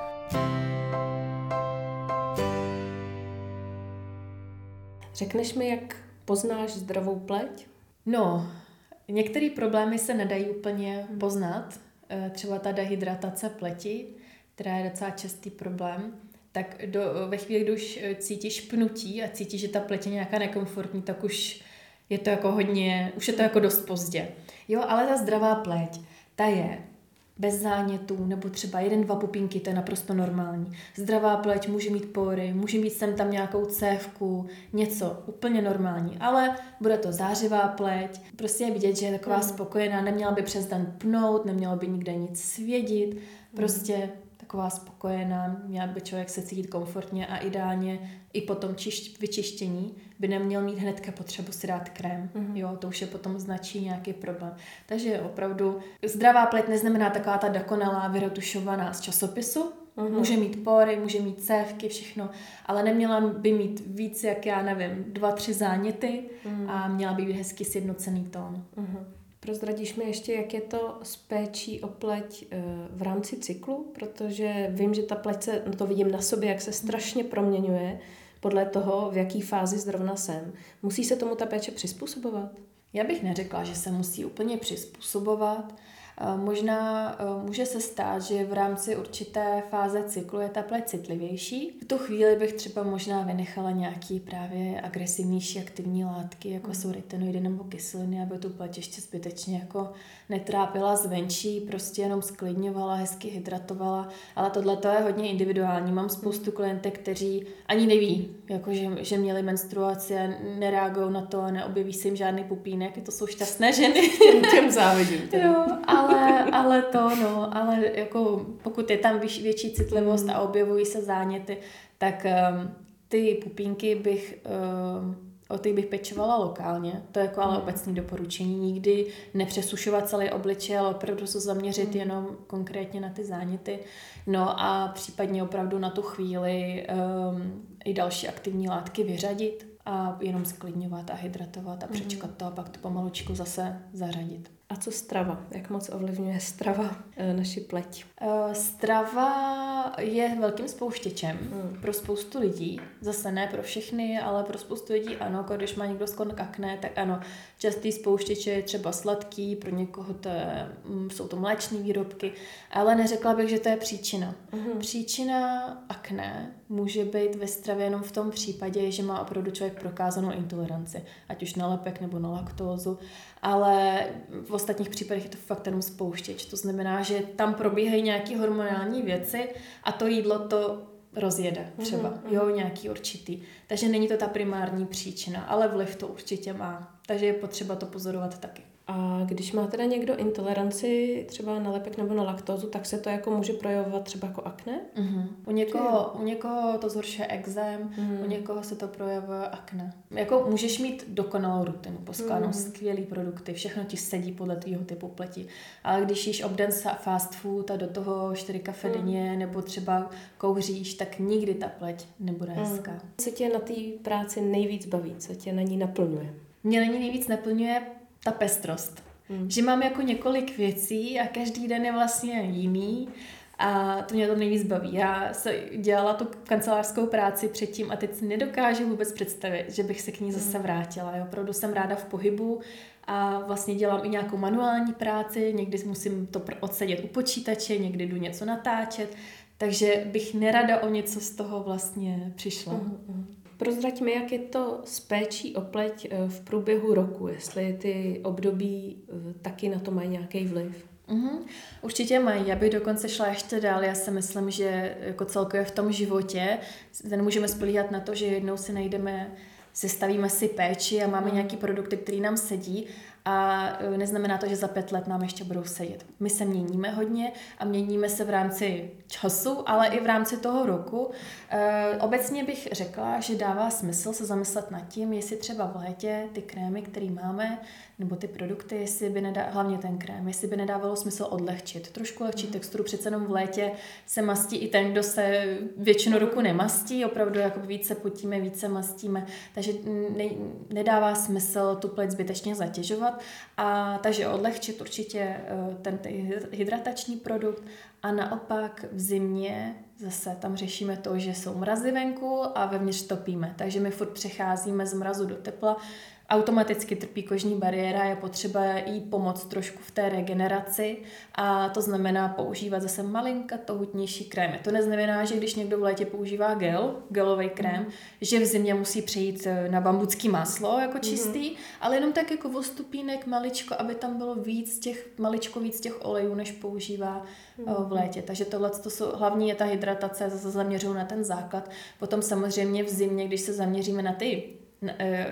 Řekneš mi, jak poznáš zdravou pleť? No, některé problémy se nedají úplně poznat. E, třeba ta dehydratace pleti, která je docela častý problém. Tak do, ve chvíli, kdy už cítíš pnutí a cítíš, že ta pleť je nějaká nekomfortní, tak už je to jako hodně, už je to jako dost pozdě. Jo, ale ta zdravá pleť, ta je bez zánětů, nebo třeba jeden, dva pupínky, to je naprosto normální. Zdravá pleť může mít pory, může mít sem tam nějakou cévku, něco úplně normální, ale bude to zářivá pleť, prostě je vidět, že je taková mm. spokojená, neměla by přes den pnout, neměla by nikde nic svědit, prostě taková spokojená, měl by člověk se cítit komfortně a ideálně i po tom vyčištění by neměl mít hnedka potřebu si dát krém. Mm-hmm. Jo, to už je potom značí nějaký problém. Takže opravdu zdravá pleť neznamená taková ta dokonalá vyretušovaná z časopisu, Mm-hmm. Může mít pory, může mít cévky, všechno, ale neměla by mít víc, jak já nevím, dva, tři záněty mm-hmm. a měla by být hezky sjednocený tón. Mm-hmm. Prozradíš mi ještě, jak je to s péčí o pleť eh, v rámci cyklu, protože vím, že ta pleť se, no to vidím na sobě, jak se strašně proměňuje podle toho, v jaký fázi zrovna jsem. Musí se tomu ta péče přizpůsobovat? Já bych neřekla, že se musí úplně přizpůsobovat. Možná může se stát, že v rámci určité fáze cyklu je ta pleť citlivější. V tu chvíli bych třeba možná vynechala nějaký právě agresivnější aktivní látky, jako mm. jsou retinoidy nebo kyseliny, aby tu pleť ještě zbytečně jako netrápila zvenčí, prostě jenom sklidňovala, hezky hydratovala. Ale tohle to je hodně individuální. Mám spoustu klientek, kteří ani neví, jako že, že měli menstruaci a nereagují na to a neobjeví se jim žádný pupínek. To jsou šťastné ženy. Těm závidím. Jo, ale, ale to, no, ale jako pokud je tam větší citlivost a objevují se záněty, tak um, ty pupínky bych um, o těch bych pečovala lokálně. To je jako ale mm. obecné doporučení. Nikdy nepřesušovat celý obličej, ale opravdu se zaměřit mm. jenom konkrétně na ty záněty. No a případně opravdu na tu chvíli um, i další aktivní látky vyřadit a jenom sklidňovat a hydratovat a přečkat mm. to a pak to pomalučku zase zařadit. A co strava? Jak moc ovlivňuje strava e, naši pleť? E, strava je velkým spouštěčem hmm. pro spoustu lidí. Zase ne pro všechny, ale pro spoustu lidí ano. Jako když má někdo sklon k akné, tak ano. Častý spouštěče je třeba sladký, pro někoho to je, mm, jsou to mléčné výrobky, ale neřekla bych, že to je příčina. Hmm. Příčina akné může být ve stravě jenom v tom případě, že má opravdu člověk prokázanou intoleranci, ať už na lepek nebo na laktózu, ale v ostatních případech je to fakt jenom spouštěč. To znamená, že tam probíhají nějaké hormonální věci a to jídlo to rozjede třeba, mm-hmm. jo, nějaký určitý. Takže není to ta primární příčina, ale vliv to určitě má. Takže je potřeba to pozorovat taky. A když má teda někdo intoleranci třeba na lepek nebo na laktózu, tak se to jako může projevovat třeba jako akné? Mm-hmm. U, někoho, u někoho to zhoršuje exém, mm-hmm. u někoho se to projevuje akné. Jako můžeš mít dokonalou rutinu, poskánou mm-hmm. skvělý produkty, všechno ti sedí podle tvýho typu pleti. Ale když jíš obden fast food a do toho čtyři kafe mm. denně nebo třeba kouříš, tak nikdy ta pleť nebude mm. hezká. Co tě na té práci nejvíc baví? Co tě na ní naplňuje? Mě na ní nejvíc naplňuje ta pestrost. Hmm. Že mám jako několik věcí a každý den je vlastně jiný a to mě to nejvíc baví. Já se dělala tu kancelářskou práci předtím a teď si nedokážu vůbec představit, že bych se k ní zase hmm. vrátila. Já opravdu jsem ráda v pohybu a vlastně dělám i nějakou manuální práci, někdy musím to odsedět u počítače, někdy jdu něco natáčet, takže bych nerada o něco z toho vlastně přišla. Mm-hmm. Prozrať mi, jak je to s péčí o pleť eh, v průběhu roku, jestli ty období eh, taky na to mají nějaký vliv. Mm-hmm. Určitě mají. Já bych dokonce šla ještě dál. Já si myslím, že jako celkově v tom životě nemůžeme spolíhat na to, že jednou si najdeme sestavíme si péči a máme mm. nějaký produkty, který nám sedí a e, neznamená to, že za pět let nám ještě budou sedět. My se měníme hodně a měníme se v rámci času, ale i v rámci toho roku. E, obecně bych řekla, že dává smysl se zamyslet nad tím, jestli třeba v létě ty krémy, které máme, nebo ty produkty, jestli by nedá, hlavně ten krém, jestli by nedávalo smysl odlehčit. Trošku lehčí mm. texturu, přece jenom v létě se mastí i ten, kdo se většinu roku nemastí, opravdu jako více potíme, více mastíme, takže ne, nedává smysl tu pleť zbytečně zatěžovat. A takže odlehčit určitě ten, ten hydratační produkt a naopak v zimě zase tam řešíme to, že jsou mrazy venku a vevnitř topíme. Takže my furt přecházíme z mrazu do tepla, automaticky trpí kožní bariéra, je potřeba jí pomoct trošku v té regeneraci a to znamená používat zase malinka hutnější krém. To neznamená, že když někdo v létě používá gel, gelový krém, mm. že v zimě musí přejít eh, na bambucký maslo jako mhm. čistý, mm. ale jenom tak jako ostupínek maličko, aby tam bylo víc těch, maličko víc těch olejů, než používá mm. v létě. Takže tohle to jsou, hlavní je ta hydratace, zase zaměřují na ten základ. Potom samozřejmě v zimě, když se zaměříme na ty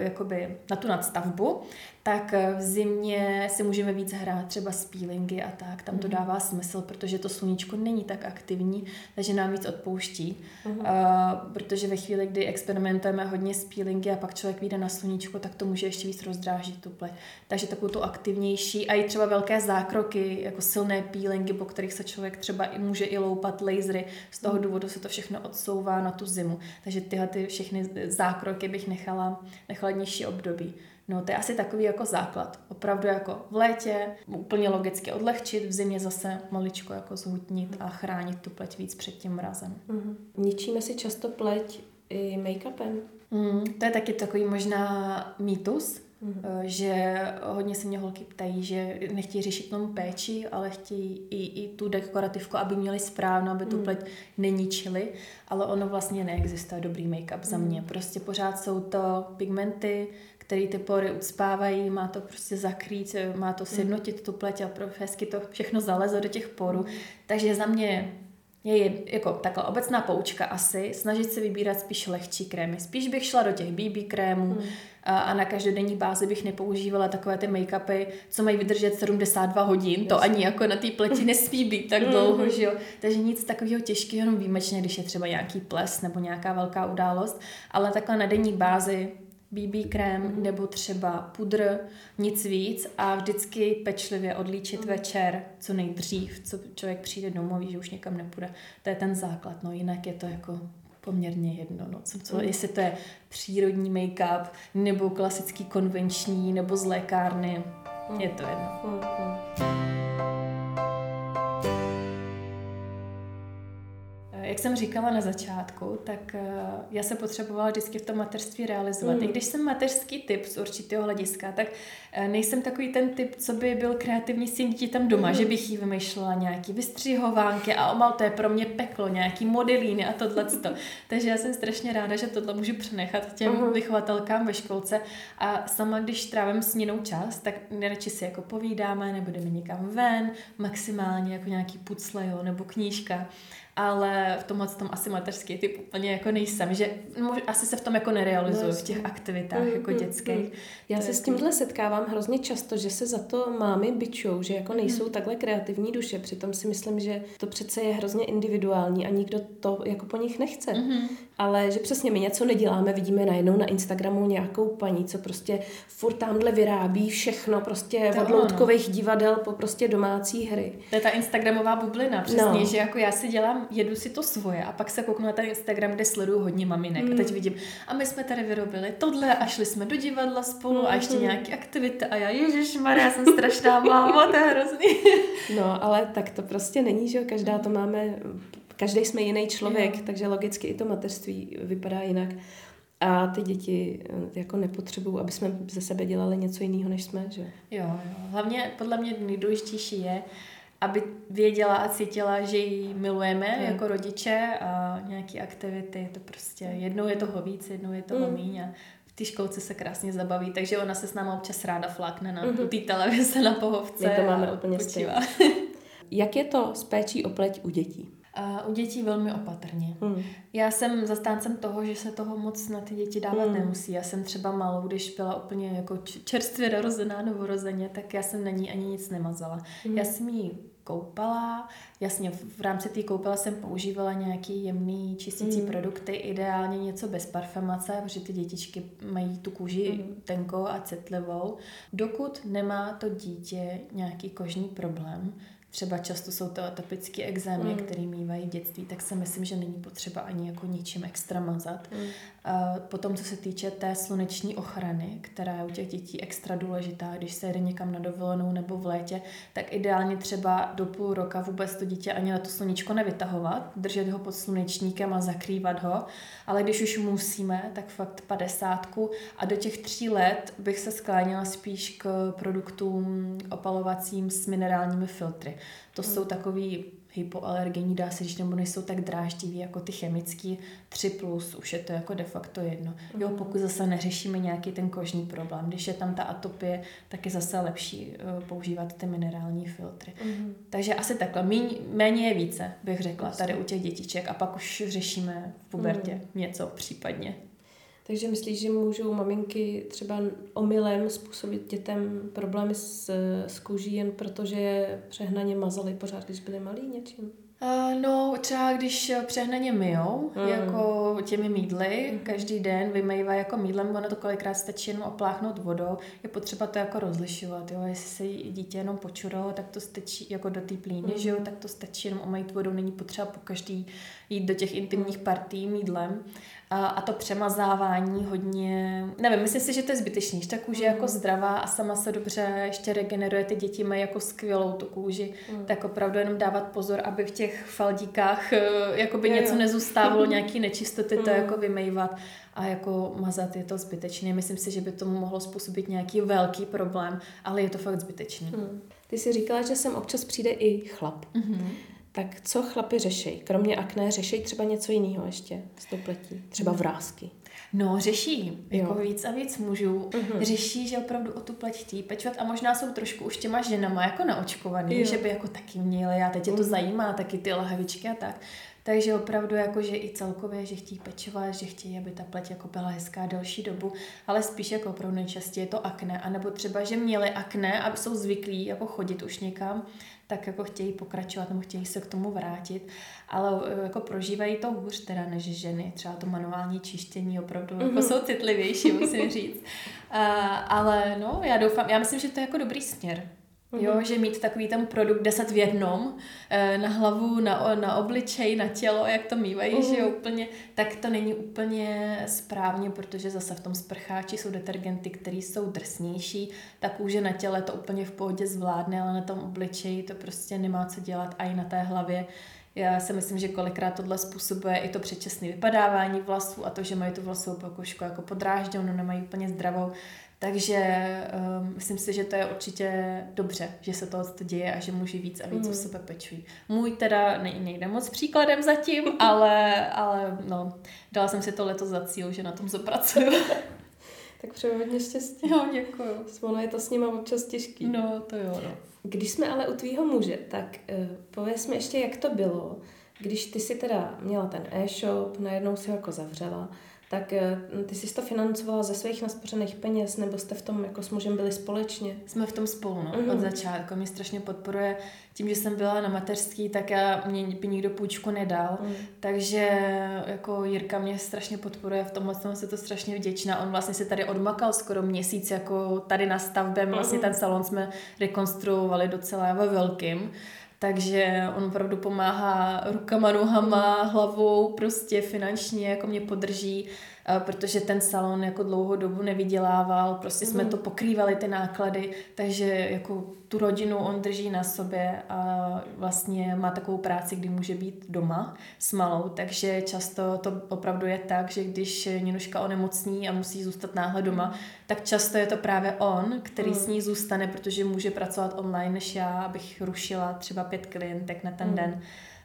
jakoby na tu nadstavbu, tak eh, v zimě si můžeme víc hrát třeba s peelingy a tak. Tam to mhm. dává smysl, protože to sluníčko není tak aktivní, takže nám víc odpouští. Uh-huh. Uh, protože ve chvíli, kdy experimentujeme hodně s peelingy a pak člověk vyjde na sluníčko, tak to může ještě víc rozdrážit tu pleť. Takže takovou tu aktivnější a i třeba velké zákroky, jako silné peelingy, po kterých se člověk třeba i může i loupat lasery. Z toho mhm. důvodu se to všechno odsouvá na tu zimu. Takže tyhle ty všechny zákroky bych nechala, nechala nižší období. No to je asi takový jako základ. Opravdu jako v létě úplně logicky odlehčit, v zimě zase maličko jako zhutnit a chránit tu pleť víc před tím mrazem. Mm-hmm. Ničíme si často pleť i make-upem? Mm, to je taky takový možná mýtus, Mm-hmm. že hodně se mě holky ptají, že nechtějí řešit jenom péči, ale chtějí i, i tu dekorativku, aby měli správno, aby tu mm. pleť neničili, ale ono vlastně neexistuje dobrý make-up za mě. Mm. Prostě pořád jsou to pigmenty, který ty pory ucpávají, má to prostě zakrýt, má to sjednotit tu pleť a profesky to všechno zaleze do těch porů. Takže za mě je jako takhle obecná poučka asi, snažit se vybírat spíš lehčí krémy. Spíš bych šla do těch BB krémů mm. a, a na každodenní bázi bych nepoužívala takové ty make-upy, co mají vydržet 72 hodin. Yes. To ani jako na té pleti nesmí být tak dlouho, mm. že jo. Takže nic takového těžkého, jenom výjimečně, když je třeba nějaký ples nebo nějaká velká událost, ale takhle na denní bázi BB krém mm. nebo třeba pudr, nic víc a vždycky pečlivě odlíčit mm. večer co nejdřív, co člověk přijde domů, ví, že už někam nepůjde. To je ten základ, no jinak je to jako poměrně jedno, no. Co, co, mm. jestli to je přírodní make-up, nebo klasický konvenční, nebo z lékárny, mm. je to jedno. Mm. Jak jsem říkala na začátku, tak uh, já se potřebovala vždycky v tom mateřství realizovat. Mm. I když jsem mateřský typ z určitého hlediska, tak uh, nejsem takový ten typ, co by byl kreativní s dítě tam doma, mm. že bych jí vymýšlela nějaký vystřihovánky a omal to je pro mě peklo, nějaký modelíny a tohle. Takže já jsem strašně ráda, že tohle můžu přenechat těm mm. vychovatelkám ve školce a sama, když trávím s ninou čas, tak nejradši si jako povídáme, nebo jdeme někam ven, maximálně jako nějaký pucle, jo, nebo knížka ale v tomhle tom asi mateřský typ úplně jako nejsem, že no, asi se v tom jako nerealizuju no, v těch aktivitách mm, jako mm, dětských. Mm. Já to se s tímhle setkávám hrozně často, že se za to mámy bičou, že jako nejsou mm. takhle kreativní duše, přitom si myslím, že to přece je hrozně individuální a nikdo to jako po nich nechce. Mm. Ale že přesně my něco neděláme, vidíme najednou na Instagramu nějakou paní, co prostě furt tamhle vyrábí všechno, prostě to od loutkových divadel po prostě domácí hry. To je ta Instagramová bublina, přesně, no. že jako já si dělám jedu si to svoje a pak se kouknu na ten Instagram, kde sleduju hodně maminek mm. a teď hmm. vidím, a my jsme tady vyrobili tohle a šli jsme do divadla spolu mm. a ještě hmm. nějaké aktivity a já, Ježíš já jsem strašná máma, to je hrozný. No, ale tak to prostě není, že každá to máme, každý jsme jiný člověk, jo. takže logicky i to mateřství vypadá jinak. A ty děti eh, jako nepotřebují, aby jsme ze sebe dělali něco jiného, než jsme, že? Jo, jo. Hlavně podle mě nejdůležitější je, aby věděla a cítila, že ji milujeme mm. jako rodiče a nějaký aktivity, to prostě jednou je toho víc, jednou je toho mm. míň a v té školce se krásně zabaví, takže ona se s náma občas ráda flákne na mm-hmm. té televize na pohovce. My to máme úplně. Jak je to s péčí o pleť u dětí? A u dětí velmi opatrně. Hmm. Já jsem zastáncem toho, že se toho moc na ty děti dávat hmm. nemusí. Já jsem třeba malou, když byla úplně jako čerstvě narozená novorozeně, tak já jsem na ní ani nic nemazala. Hmm. Já jsem jí koupala, jasně v rámci té koupele jsem používala nějaký jemný čistící mm. produkty, ideálně něco bez parfamace, protože ty dětičky mají tu kůži mm. tenkou a citlivou. Dokud nemá to dítě nějaký kožní problém, třeba často jsou to atopické exémy, mm. které mývají v dětství, tak si myslím, že není potřeba ani jako ničím extra mazat. Mm. A potom, co se týče té sluneční ochrany, která je u těch dětí extra důležitá, když se jde někam na dovolenou nebo v létě, tak ideálně třeba do půl roka vůbec to dítě ani na to sluníčko nevytahovat, držet ho pod slunečníkem a zakrývat ho, ale když už musíme, tak fakt padesátku a do těch tří let bych se skláněla spíš k produktům opalovacím s minerálními filtry. To jsou takový hypoalergenní, dá se říct, nebo nejsou tak dráždiví jako ty chemický 3+, plus, už je to jako de facto jedno. Jo, mhm. pokud zase neřešíme nějaký ten kožní problém, když je tam ta atopie, tak je zase lepší uh, používat ty minerální filtry. Mm. Takže asi takhle, Míň, méně je více, bych řekla, tady u těch dětiček a pak už řešíme v pubertě mm. něco případně. Takže myslíš, že můžou maminky třeba omylem způsobit dětem problémy s, s kůží jen protože je přehnaně mazali pořád, když byli malí něčím? Uh, no, třeba když přehnaně myjou, mm. jako těmi mídly, mm. každý den vymývá jako mídlem, ono to kolikrát stačí jenom opláchnout vodou, je potřeba to jako rozlišovat, jo, jestli se dítě jenom počuralo, tak to stačí jako do té plíny, mm. že jo, tak to stačí jenom omejit vodou, není potřeba po každý jít do těch intimních partí mídlem. A, a to přemazávání hodně, nevím, myslím si, že to je zbytečný, že ta kůže mm. jako zdravá a sama se dobře ještě regeneruje, ty děti mají jako skvělou tu kůži, mm. tak opravdu jenom dávat pozor, aby v těch faldíkách eh, jakoby je, něco jo. nezůstávalo, nějaký nečistoty, mm. to jako vymejvat a jako mazat je to zbytečné. Myslím si, že by tomu mohlo způsobit nějaký velký problém, ale je to fakt zbytečný. Mm. Ty jsi říkala, že sem občas přijde i chlap. Mm-hmm. Tak co chlapi řeší? Kromě akné řeší třeba něco jiného ještě s tou pletí? Třeba vrázky? No, řeší. Jako jo. víc a víc mužů. Uh-huh. Řeší, že opravdu o tu pleť chtějí pečovat a možná jsou trošku už těma ženama jako naočkovaný, jo. že by jako taky měli a teď je to uh-huh. zajímá, taky ty lahvičky a tak. Takže opravdu jako, že i celkově, že chtějí pečovat, že chtějí, aby ta pleť jako byla hezká delší dobu, ale spíš jako opravdu nejčastěji je to akné, anebo třeba, že měli akné a jsou zvyklí jako chodit už někam, tak jako chtějí pokračovat nebo chtějí se k tomu vrátit, ale eh, jako prožívají to hůř teda než ženy, třeba to manuální čištění opravdu mm-hmm. jako mhm. jsou citlivější, musím říct. A, ale no, já doufám, já myslím, že to je jako dobrý směr, Mm-hmm. Jo, že mít takový ten produkt 10 v jednom, eh, na hlavu, na, na obličej, na tělo, jak to mývají, mm-hmm. že jo, úplně, tak to není úplně správně, protože zase v tom sprcháči jsou detergenty, které jsou drsnější, ta kůže na těle to úplně v pohodě zvládne, ale na tom obličeji to prostě nemá co dělat a i na té hlavě. Já si myslím, že kolikrát tohle způsobuje i to předčasné vypadávání vlasů a to, že mají tu vlasovou pokožku jako podrážděnou, nemají úplně zdravou, takže um, myslím si, že to je určitě dobře, že se to děje a že muži víc a víc mm. o sebe pečují. Můj teda ne, nejde moc příkladem zatím, ale, ale no, dala jsem si to letos za cíl, že na tom zapracuju. tak přeju hodně štěstí. Jo, děkuju. Ono je to s nima občas těžký. No, to jo, no. Když jsme ale u tvýho muže, tak uh, pověz mi ještě, jak to bylo, když ty si teda měla ten e-shop, najednou si ho jako zavřela, tak eh, ty jsi to financovala ze svých naspořených peněz, nebo jste v tom jako s mužem byli společně? Jsme v tom spolu, no, mm-hmm. od začátku. Mě strašně podporuje tím, že jsem byla na mateřský, tak já, mě by nikdo půjčku nedal, mm. takže jako Jirka mě strašně podporuje, v tomhle jsem se to strašně vděčná. On vlastně se tady odmakal skoro měsíc jako tady na stavbě, vlastně mm. ten salon jsme rekonstruovali docela ve velkým. Takže on opravdu pomáhá rukama, nohama, hlavou, prostě finančně, jako mě podrží protože ten salon jako dlouhou dobu nevydělával, prostě jsme mm. to pokrývali ty náklady, takže jako tu rodinu on drží na sobě a vlastně má takovou práci, kdy může být doma s malou, takže často to opravdu je tak, že když Ninuška onemocní a musí zůstat náhle doma, mm. tak často je to právě on, který mm. s ní zůstane, protože může pracovat online než já, abych rušila třeba pět klientek na ten mm. den.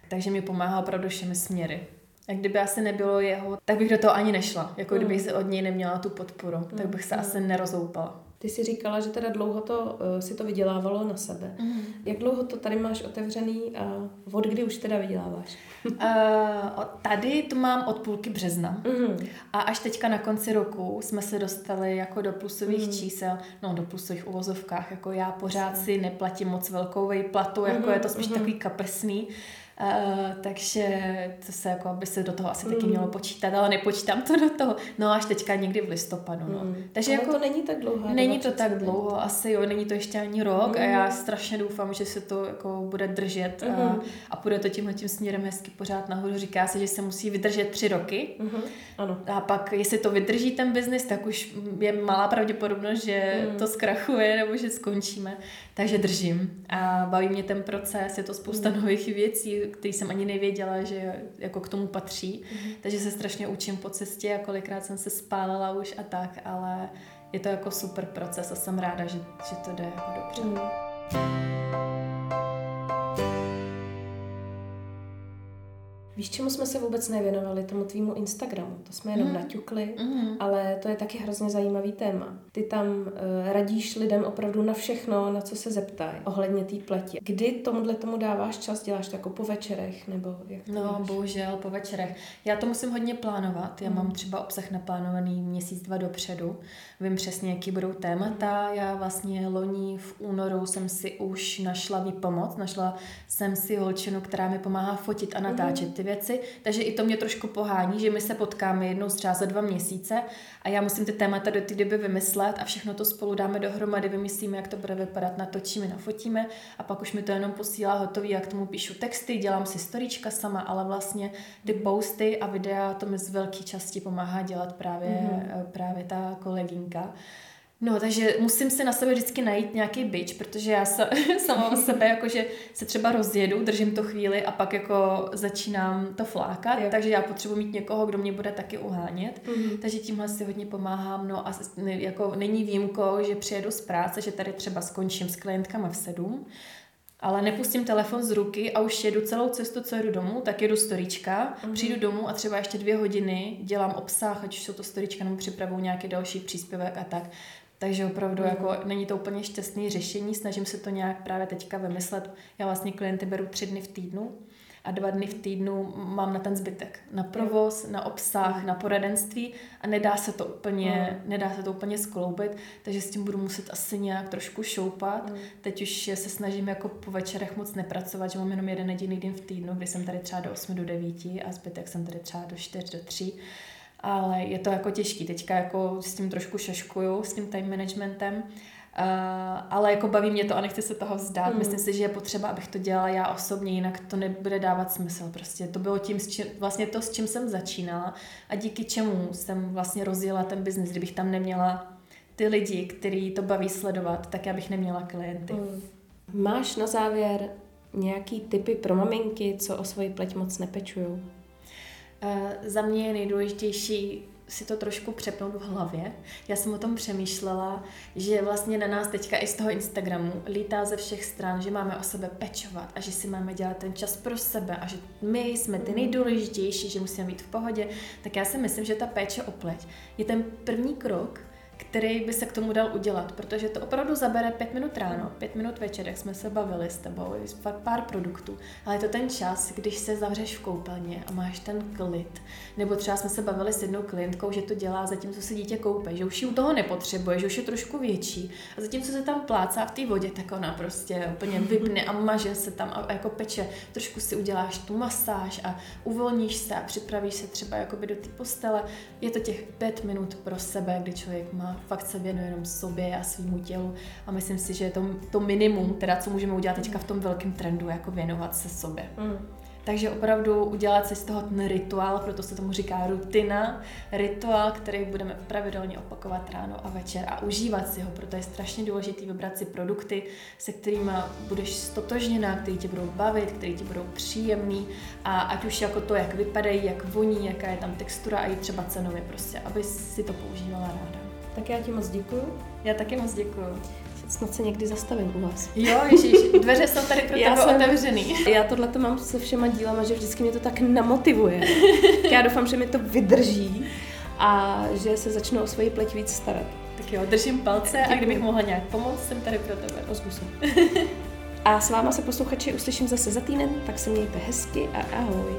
Takže mi pomáhá opravdu všemi směry. A kdyby asi nebylo jeho, tak bych do toho ani nešla. Jako kdybych mm. se od něj neměla tu podporu, mm. tak bych se mm. asi nerozoupala. Ty jsi říkala, že teda dlouho to, uh, si to vydělávalo na sebe. Mm. Jak dlouho to tady máš otevřený a od kdy už teda vyděláváš? uh, tady to mám od půlky března. Mm. A až teďka na konci roku jsme se dostali jako do plusových mm. čísel, no do plusových uvozovkách, jako já pořád si neplatím moc velkou vejplatu, jako mm. je to spíš mm. takový kapesný. Uh, takže to se jako, aby se do toho asi taky mm. mělo počítat, ale nepočítám to do toho. No až teďka někdy v listopadu, no. Mm. Takže ale jako, to není tak dlouho. Není to tak dlouho, asi jo, není to ještě ani rok mm. a já strašně doufám, že se to jako bude držet mm. a, a půjde to tímhle tím směrem hezky pořád nahoru. Říká se, že se musí vydržet tři roky mm. ano. a pak, jestli to vydrží ten biznis, tak už je malá pravděpodobnost, že mm. to zkrachuje nebo že skončíme. Takže držím a baví mě ten proces, je to spousta mm. nových věcí, který jsem ani nevěděla, že jako k tomu patří. Mm. Takže se strašně učím po cestě a kolikrát jsem se spálila už a tak, ale je to jako super proces a jsem ráda, že, že to jde jako dobře. Mm. Víš, čemu jsme se vůbec nevěnovali, tomu tvýmu Instagramu. To jsme jenom mm. naťukli, mm. ale to je taky hrozně zajímavý téma. Ty tam uh, radíš lidem opravdu na všechno, na co se zeptají, ohledně té pleti. Kdy tomuhle tomu dáváš čas? Děláš to jako po večerech? Nebo jak no, máš? bohužel po večerech. Já to musím hodně plánovat. Já mm. mám třeba obsah naplánovaný měsíc, dva dopředu. Vím přesně, jaký budou témata. Já vlastně loni v únoru jsem si už našla výpomoc. Našla jsem si holčinu, která mi pomáhá fotit a natáčet mm věci, takže i to mě trošku pohání, že my se potkáme jednou třeba za dva měsíce a já musím ty témata do té doby vymyslet a všechno to spolu dáme dohromady, vymyslíme, jak to bude vypadat, natočíme, nafotíme a pak už mi to jenom posílá hotový, jak tomu píšu texty, dělám si storička sama, ale vlastně ty posty a videa to mi z velké části pomáhá dělat právě, mm-hmm. právě ta kolegynka. No, takže musím si na sebe vždycky najít nějaký byč, protože já sa, sama o sebe jakože se třeba rozjedu, držím to chvíli a pak jako začínám to flákat, jo. takže já potřebuji mít někoho, kdo mě bude taky uhánět, mm-hmm. takže tímhle si hodně pomáhám, no a jako není výjimkou, že přijedu z práce, že tady třeba skončím s klientkama v sedm, ale nepustím telefon z ruky a už jedu celou cestu, co jedu domů, tak jedu storička, mm-hmm. přijdu domů a třeba ještě dvě hodiny dělám obsah, ať už jsou to storička nebo připravu nějaký další příspěvek a tak. Takže opravdu mm. jako není to úplně šťastné řešení, snažím se to nějak právě teďka vymyslet. Já vlastně klienty beru tři dny v týdnu a dva dny v týdnu mám na ten zbytek. Na provoz, na obsah, mm. na poradenství a nedá se to úplně, mm. nedá se to úplně skloubit, takže s tím budu muset asi nějak trošku šoupat. Mm. Teď už se snažím jako po večerech moc nepracovat, že mám jenom jeden jediný den v týdnu, kdy jsem tady třeba do 8 do 9 a zbytek jsem tady třeba do 4 do 3 ale je to jako těžký. Teďka jako s tím trošku šaškuju, s tím time managementem, Uh, ale jako baví mě to a nechci se toho vzdát. Mm. Myslím si, že je potřeba, abych to dělala já osobně, jinak to nebude dávat smysl. Prostě to bylo tím, s čím, vlastně to, s čím jsem začínala a díky čemu jsem vlastně rozjela ten biznis. Kdybych tam neměla ty lidi, který to baví sledovat, tak já bych neměla klienty. Mm. Máš na závěr nějaký typy pro maminky, co o svoji pleť moc nepečují? Eh, za mě je nejdůležitější si to trošku přepnout v hlavě. Já jsem o tom přemýšlela, že vlastně na nás teďka i z toho Instagramu lítá ze všech stran, že máme o sebe pečovat a že si máme dělat ten čas pro sebe a že my jsme ty nejdůležitější, že musíme být v pohodě. Tak já si myslím, že ta péče o pleť je ten první krok, který by se k tomu dal udělat, protože to opravdu zabere pět minut ráno, pět minut večer, jak jsme se bavili s tebou, pár, pár produktů, ale je to ten čas, když se zavřeš v koupelně a máš ten klid, nebo třeba jsme se bavili s jednou klientkou, že to dělá zatímco se dítě koupe, že už ji u toho nepotřebuje, že už je trošku větší. A zatímco se tam plácá v té vodě, tak ona prostě úplně vypne a maže se tam a jako peče, trošku si uděláš tu masáž a uvolníš se a připravíš se třeba jakoby do té postele. Je to těch pět minut pro sebe, kdy člověk má fakt se věnuje jenom sobě a svýmu tělu a myslím si, že je to, to minimum, teda co můžeme udělat teďka v tom velkém trendu, jako věnovat se sobě. Mm. Takže opravdu udělat si z toho ten rituál, proto se tomu říká rutina, rituál, který budeme pravidelně opakovat ráno a večer a užívat si ho, proto je strašně důležité vybrat si produkty, se kterými budeš stotožněná, které tě budou bavit, které ti budou příjemný a ať už jako to, jak vypadají, jak voní, jaká je tam textura a i třeba cenově prostě, aby si to používala ráda. Tak já ti moc děkuju. Já taky moc děkuju. Snad se někdy zastavím u vás. Jo, ježiš, dveře jsou tady pro tebe jsem, otevřený. Já tohle to mám se všema dílama, že vždycky mě to tak namotivuje. já doufám, že mi to vydrží a že se začnu o svoji pleť víc starat. Tak jo, držím palce Děkuju. a kdybych mohla nějak pomoct, jsem tady pro tebe. Ozvu a s váma se posluchači uslyším zase za týden, tak se mějte hezky a ahoj.